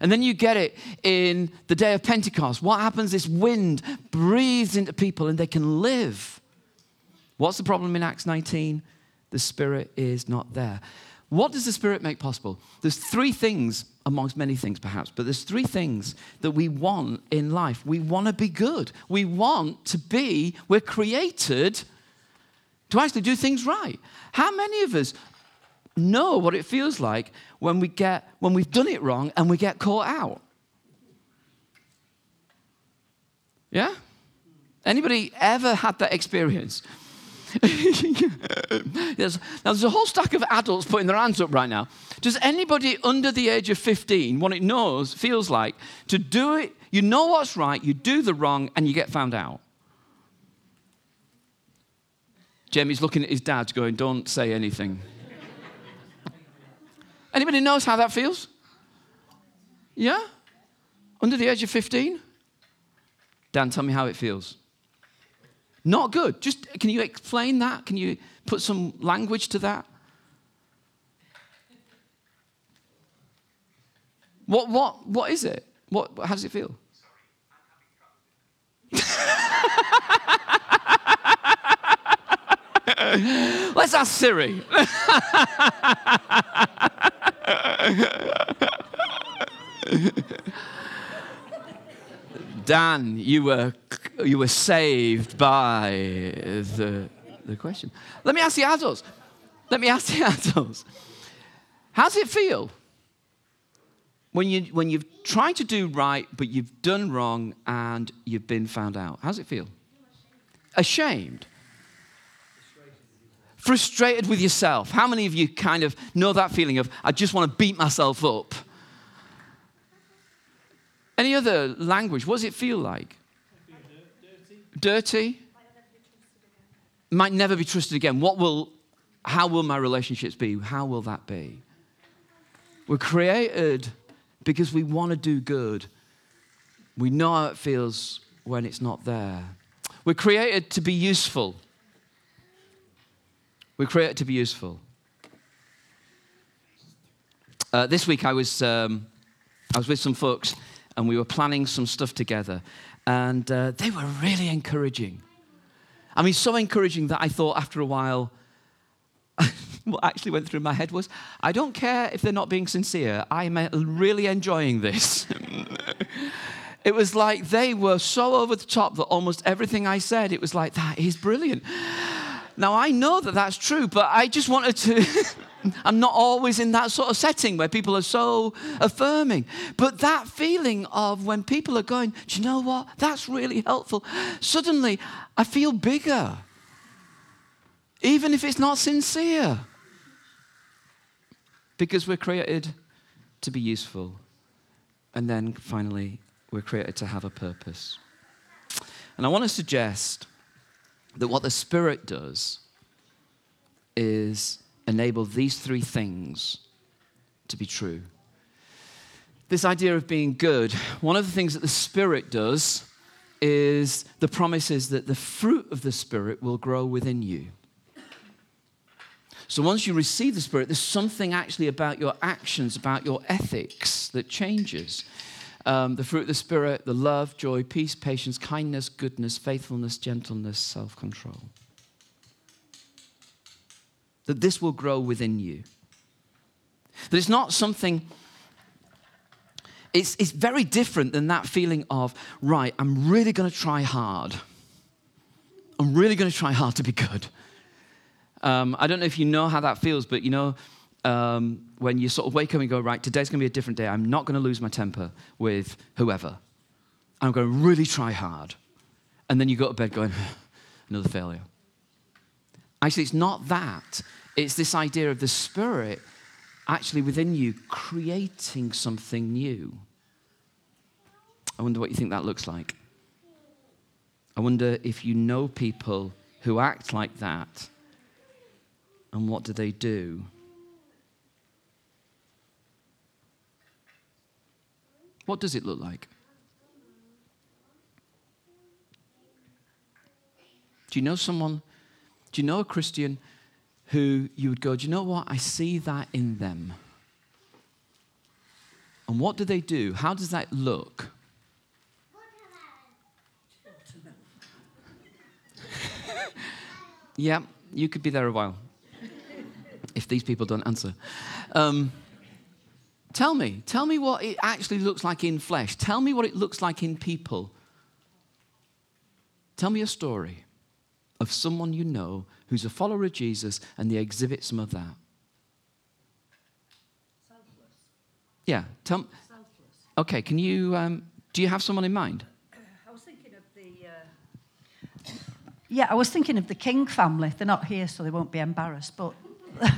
And then you get it in the day of Pentecost. What happens? This wind breathes into people and they can live. What's the problem in Acts 19? The Spirit is not there. What does the Spirit make possible? There's three things, amongst many things perhaps, but there's three things that we want in life. We want to be good. We want to be, we're created to actually do things right. How many of us know what it feels like when we get when we've done it wrong and we get caught out? Yeah? Anybody ever had that experience? there's, now, there's a whole stack of adults putting their hands up right now. Does anybody under the age of 15 what it knows, feels like, to do it, you know what's right, you do the wrong, and you get found out? Jamie's looking at his dad going, Don't say anything. Anybody knows how that feels? Yeah? Under the age of 15? Dan, tell me how it feels. Not good. Just can you explain that? Can you put some language to that? What what what is it? What how does it feel? Let's ask Siri. Dan, you were, you were saved by the, the question. Let me ask the adults. Let me ask the adults. How's it feel when, you, when you've tried to do right, but you've done wrong and you've been found out? How's it feel? Ashamed frustrated with yourself. How many of you kind of know that feeling of, I just want to beat myself up? Any other language? What does it feel like? Dirty. Might never be trusted again. What will, how will my relationships be? How will that be? We're created because we want to do good. We know how it feels when it's not there. We're created to be useful. We're created to be useful. Uh, this week I was, um, I was with some folks and we were planning some stuff together. And uh, they were really encouraging. I mean, so encouraging that I thought after a while, what actually went through my head was, I don't care if they're not being sincere. I'm uh, really enjoying this. it was like they were so over the top that almost everything I said, it was like, that is brilliant. Now, I know that that's true, but I just wanted to. I'm not always in that sort of setting where people are so affirming. But that feeling of when people are going, do you know what? That's really helpful. Suddenly, I feel bigger, even if it's not sincere. Because we're created to be useful. And then finally, we're created to have a purpose. And I want to suggest that what the Spirit does is enable these three things to be true. This idea of being good, one of the things that the Spirit does is the promise is that the fruit of the Spirit will grow within you. So once you receive the Spirit, there's something actually about your actions, about your ethics that changes um, the fruit of the Spirit, the love, joy, peace, patience, kindness, goodness, faithfulness, gentleness, self control. That this will grow within you. That it's not something, it's, it's very different than that feeling of, right, I'm really going to try hard. I'm really going to try hard to be good. Um, I don't know if you know how that feels, but you know, um, when you sort of wake up and go, right, today's going to be a different day. I'm not going to lose my temper with whoever. I'm going to really try hard. And then you go to bed going, another failure. Actually, it's not that. It's this idea of the Spirit actually within you creating something new. I wonder what you think that looks like. I wonder if you know people who act like that and what do they do? What does it look like? Do you know someone? Do you know a Christian who you would go, Do you know what? I see that in them. And what do they do? How does that look? yeah, you could be there a while if these people don't answer. Um, tell me, tell me what it actually looks like in flesh. Tell me what it looks like in people. Tell me a story of someone you know who's a follower of Jesus and they exhibit some of that. Selfless. Yeah, tell. Selfless. Okay, can you? Um, do you have someone in mind? I was thinking of the. Uh... Yeah, I was thinking of the King family. They're not here, so they won't be embarrassed. But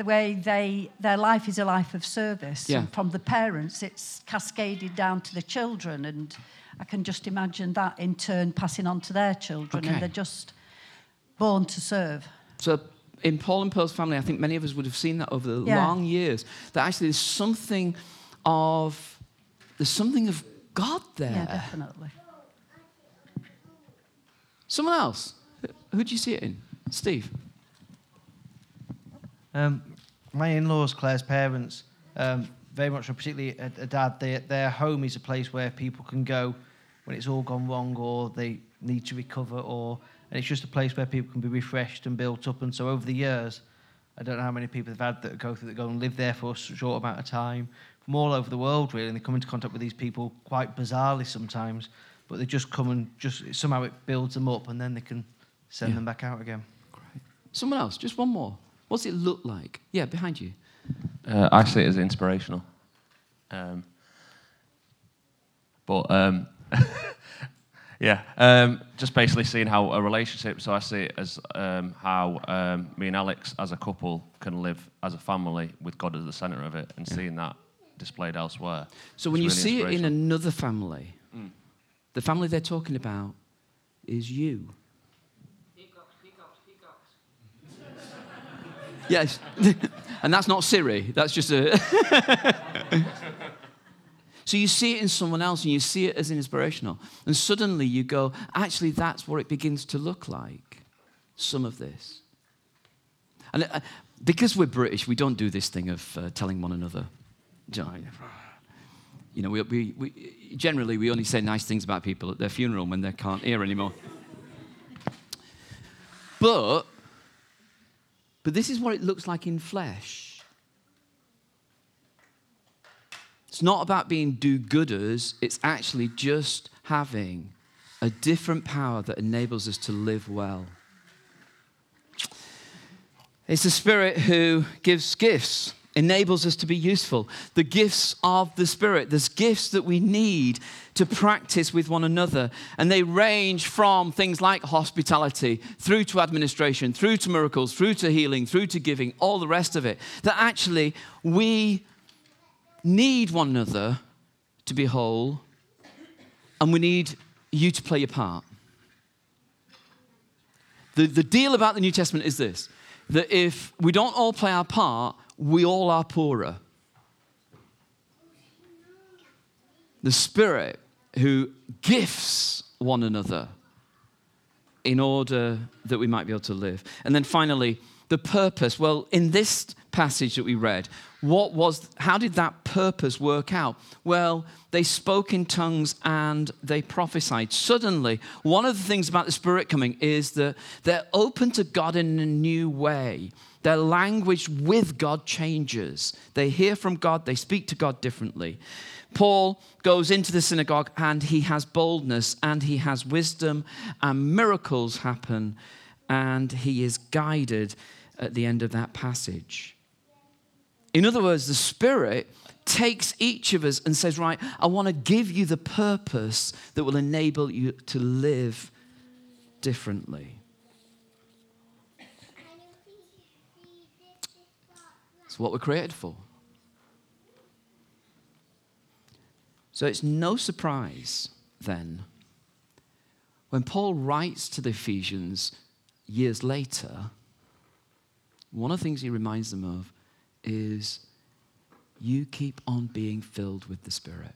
the way they their life is a life of service. Yeah. And from the parents, it's cascaded down to the children, and I can just imagine that in turn passing on to their children, Okay. and they're just born to serve. So, in Paul and Pearl's family, I think many of us would have seen that over the Yeah. long years. That actually there's something of there's something of God there. Yeah, definitely. Someone else. Who do you see it in? Steve. Um, my in-laws, Claire's parents, um, very much, particularly a, a dad, they, their home is a place where people can go when it's all gone wrong or they need to recover, or and it's just a place where people can be refreshed and built up. And so over the years, I don't know how many people they've had that go through that go and live there for a short amount of time from all over the world, really. And they come into contact with these people quite bizarrely sometimes, but they just come and just somehow it builds them up, and then they can send Yeah. them back out again. Great. Someone else. Just one more. What's it look like? Yeah, behind you. Uh, I see it as inspirational. Um, but um, yeah, um, just basically seeing how a relationship. So I see it as um, how um, me and Alex, as a couple, can live as a family with God as the center of it, and seeing that displayed elsewhere. So when you really see it in another family, the family they're talking about is you. Yes. and that's not Siri. That's just a. so you see it in someone else and you see it as inspirational. And suddenly you go, actually, that's what it begins to look like. Some of this. And uh, because we're British, we don't do this thing of uh, telling one another. You know, we, we, we, generally we only say nice things about people at their funeral when they can't hear anymore. But, but this is what it looks like in flesh. It's not about being do-gooders. It's actually just having a different power that enables us to live well. It's the Spirit who gives gifts, enables us to be useful. The gifts of the Spirit. There's gifts that we need to practice with one another. And they range from things like hospitality, through to administration, through to miracles, through to healing, through to giving, all the rest of it. That actually we need one another to be whole, and we need you to play your part. The, the deal about the New Testament is this that if we don't all play our part, we all are poorer. The Spirit who gifts one another in order that we might be able to live. And then finally, the purpose. Well, in this passage that we read, what was how did that purpose work out? Well, they spoke in tongues and they prophesied. Suddenly, one of the things about the Spirit coming is that they're open to God in a new way. Their language with God changes. They hear from God, they speak to God differently. Paul goes into the synagogue and he has boldness and he has wisdom, and miracles happen, and he is guided at the end of that passage. In other words, the Spirit takes each of us and says, Right, I want to give you the purpose that will enable you to live differently. It's what we're created for. So it's no surprise then when Paul writes to the Ephesians years later, one of the things he reminds them of is you keep on being filled with the Spirit.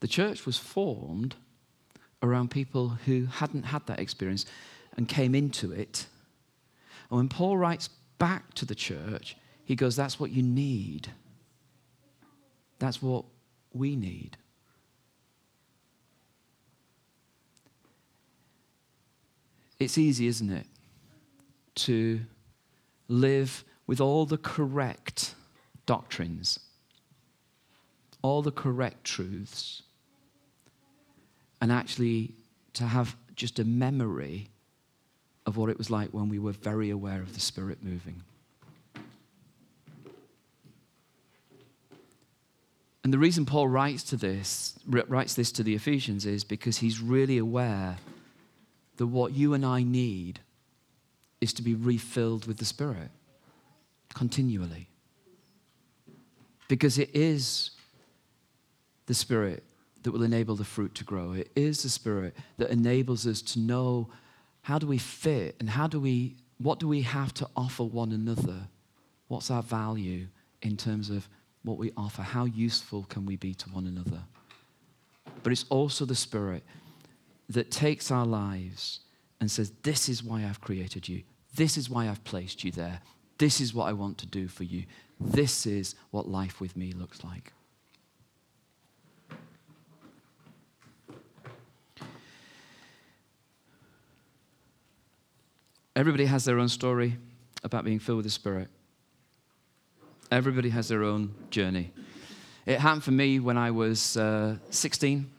The church was formed around people who hadn't had that experience and came into it. And when Paul writes back to the church, he goes, That's what you need. That's what we need. It's easy, isn't it, to live with all the correct doctrines, all the correct truths, and actually to have just a memory of what it was like when we were very aware of the Spirit moving. And the reason Paul writes to this, writes this to the Ephesians is because he's really aware that what you and I need is to be refilled with the Spirit continually. Because it is the Spirit that will enable the fruit to grow. It is the Spirit that enables us to know how do we fit and how do we, what do we have to offer one another? What's our value in terms of what we offer? How useful can we be to one another? But it's also the Spirit that takes our lives and says, This is why I've created you. This is why I've placed you there. This is what I want to do for you. This is what life with me looks like. Everybody has their own story about being filled with the Spirit. Everybody has their own journey. It happened for me when I was uh, 16,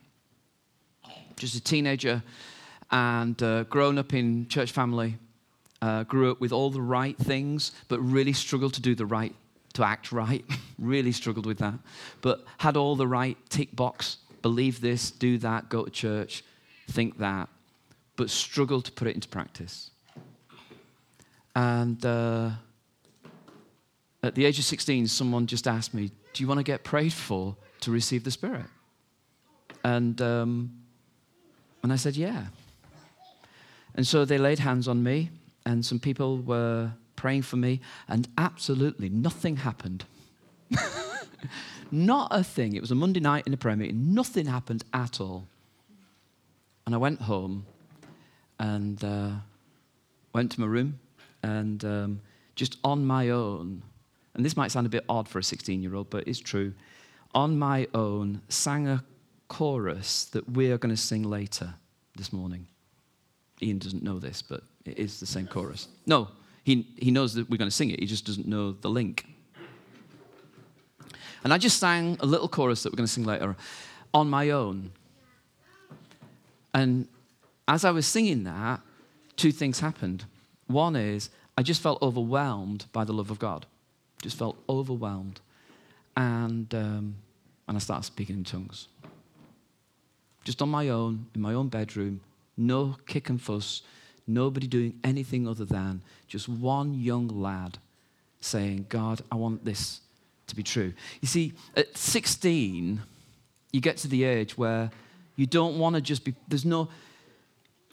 just a teenager, and uh, grown up in church family. Uh, grew up with all the right things, but really struggled to do the right, to act right. really struggled with that. But had all the right tick box believe this, do that, go to church, think that, but struggled to put it into practice. And uh, at the age of 16, someone just asked me, Do you want to get prayed for to receive the Spirit? And, um, and I said, Yeah. And so they laid hands on me, and some people were praying for me, and absolutely nothing happened. Not a thing. It was a Monday night in a prayer meeting. Nothing happened at all. And I went home and uh, went to my room, and um, just on my own, and this might sound a bit odd for a 16 year old, but it's true, on my own sang a chorus that we are going to sing later this morning. Ian doesn't know this, but it is the same chorus. No, he, he knows that we're going to sing it, he just doesn't know the link. And I just sang a little chorus that we're going to sing later on my own. And as I was singing that, two things happened. One is I just felt overwhelmed by the love of God just felt overwhelmed. And, um, and I started speaking in tongues. Just on my own, in my own bedroom, no kick and fuss, nobody doing anything other than just one young lad saying, God, I want this to be true. You see, at 16, you get to the age where you don't want to just be, there's no,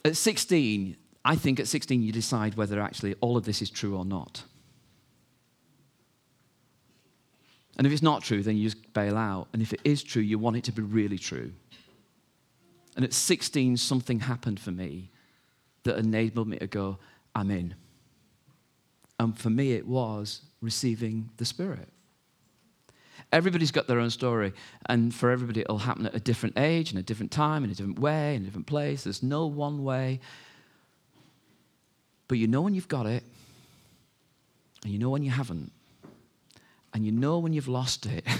at 16, I think at 16 you decide whether actually all of this is true or not. And if it's not true, then you just bail out. And if it is true, you want it to be really true. And at 16, something happened for me that enabled me to go, I'm in. And for me, it was receiving the Spirit. Everybody's got their own story, and for everybody, it'll happen at a different age, in a different time, in a different way, in a different place. There's no one way. But you know when you've got it, and you know when you haven't and you know when you've lost it.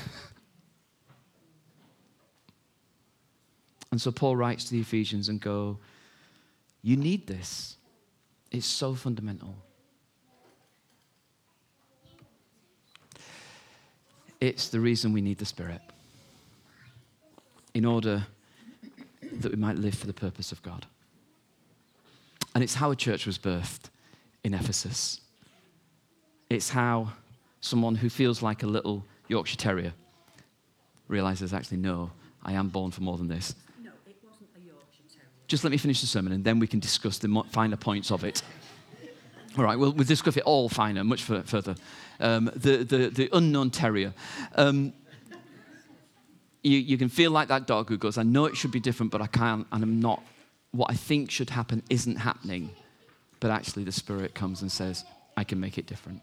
and so Paul writes to the Ephesians and go, you need this. It's so fundamental. It's the reason we need the Spirit in order that we might live for the purpose of God. And it's how a church was birthed in Ephesus. It's how someone who feels like a little Yorkshire Terrier realizes actually, no, I am born for more than this. No, it wasn't a Yorkshire Terrier. Just let me finish the sermon and then we can discuss the finer points of it. All right, we'll, we'll discuss it all finer, much further. Um, the, the, the unknown terrier. Um, you, you can feel like that dog who goes, I know it should be different, but I can't, and I'm not. What I think should happen isn't happening. But actually, the Spirit comes and says, I can make it different.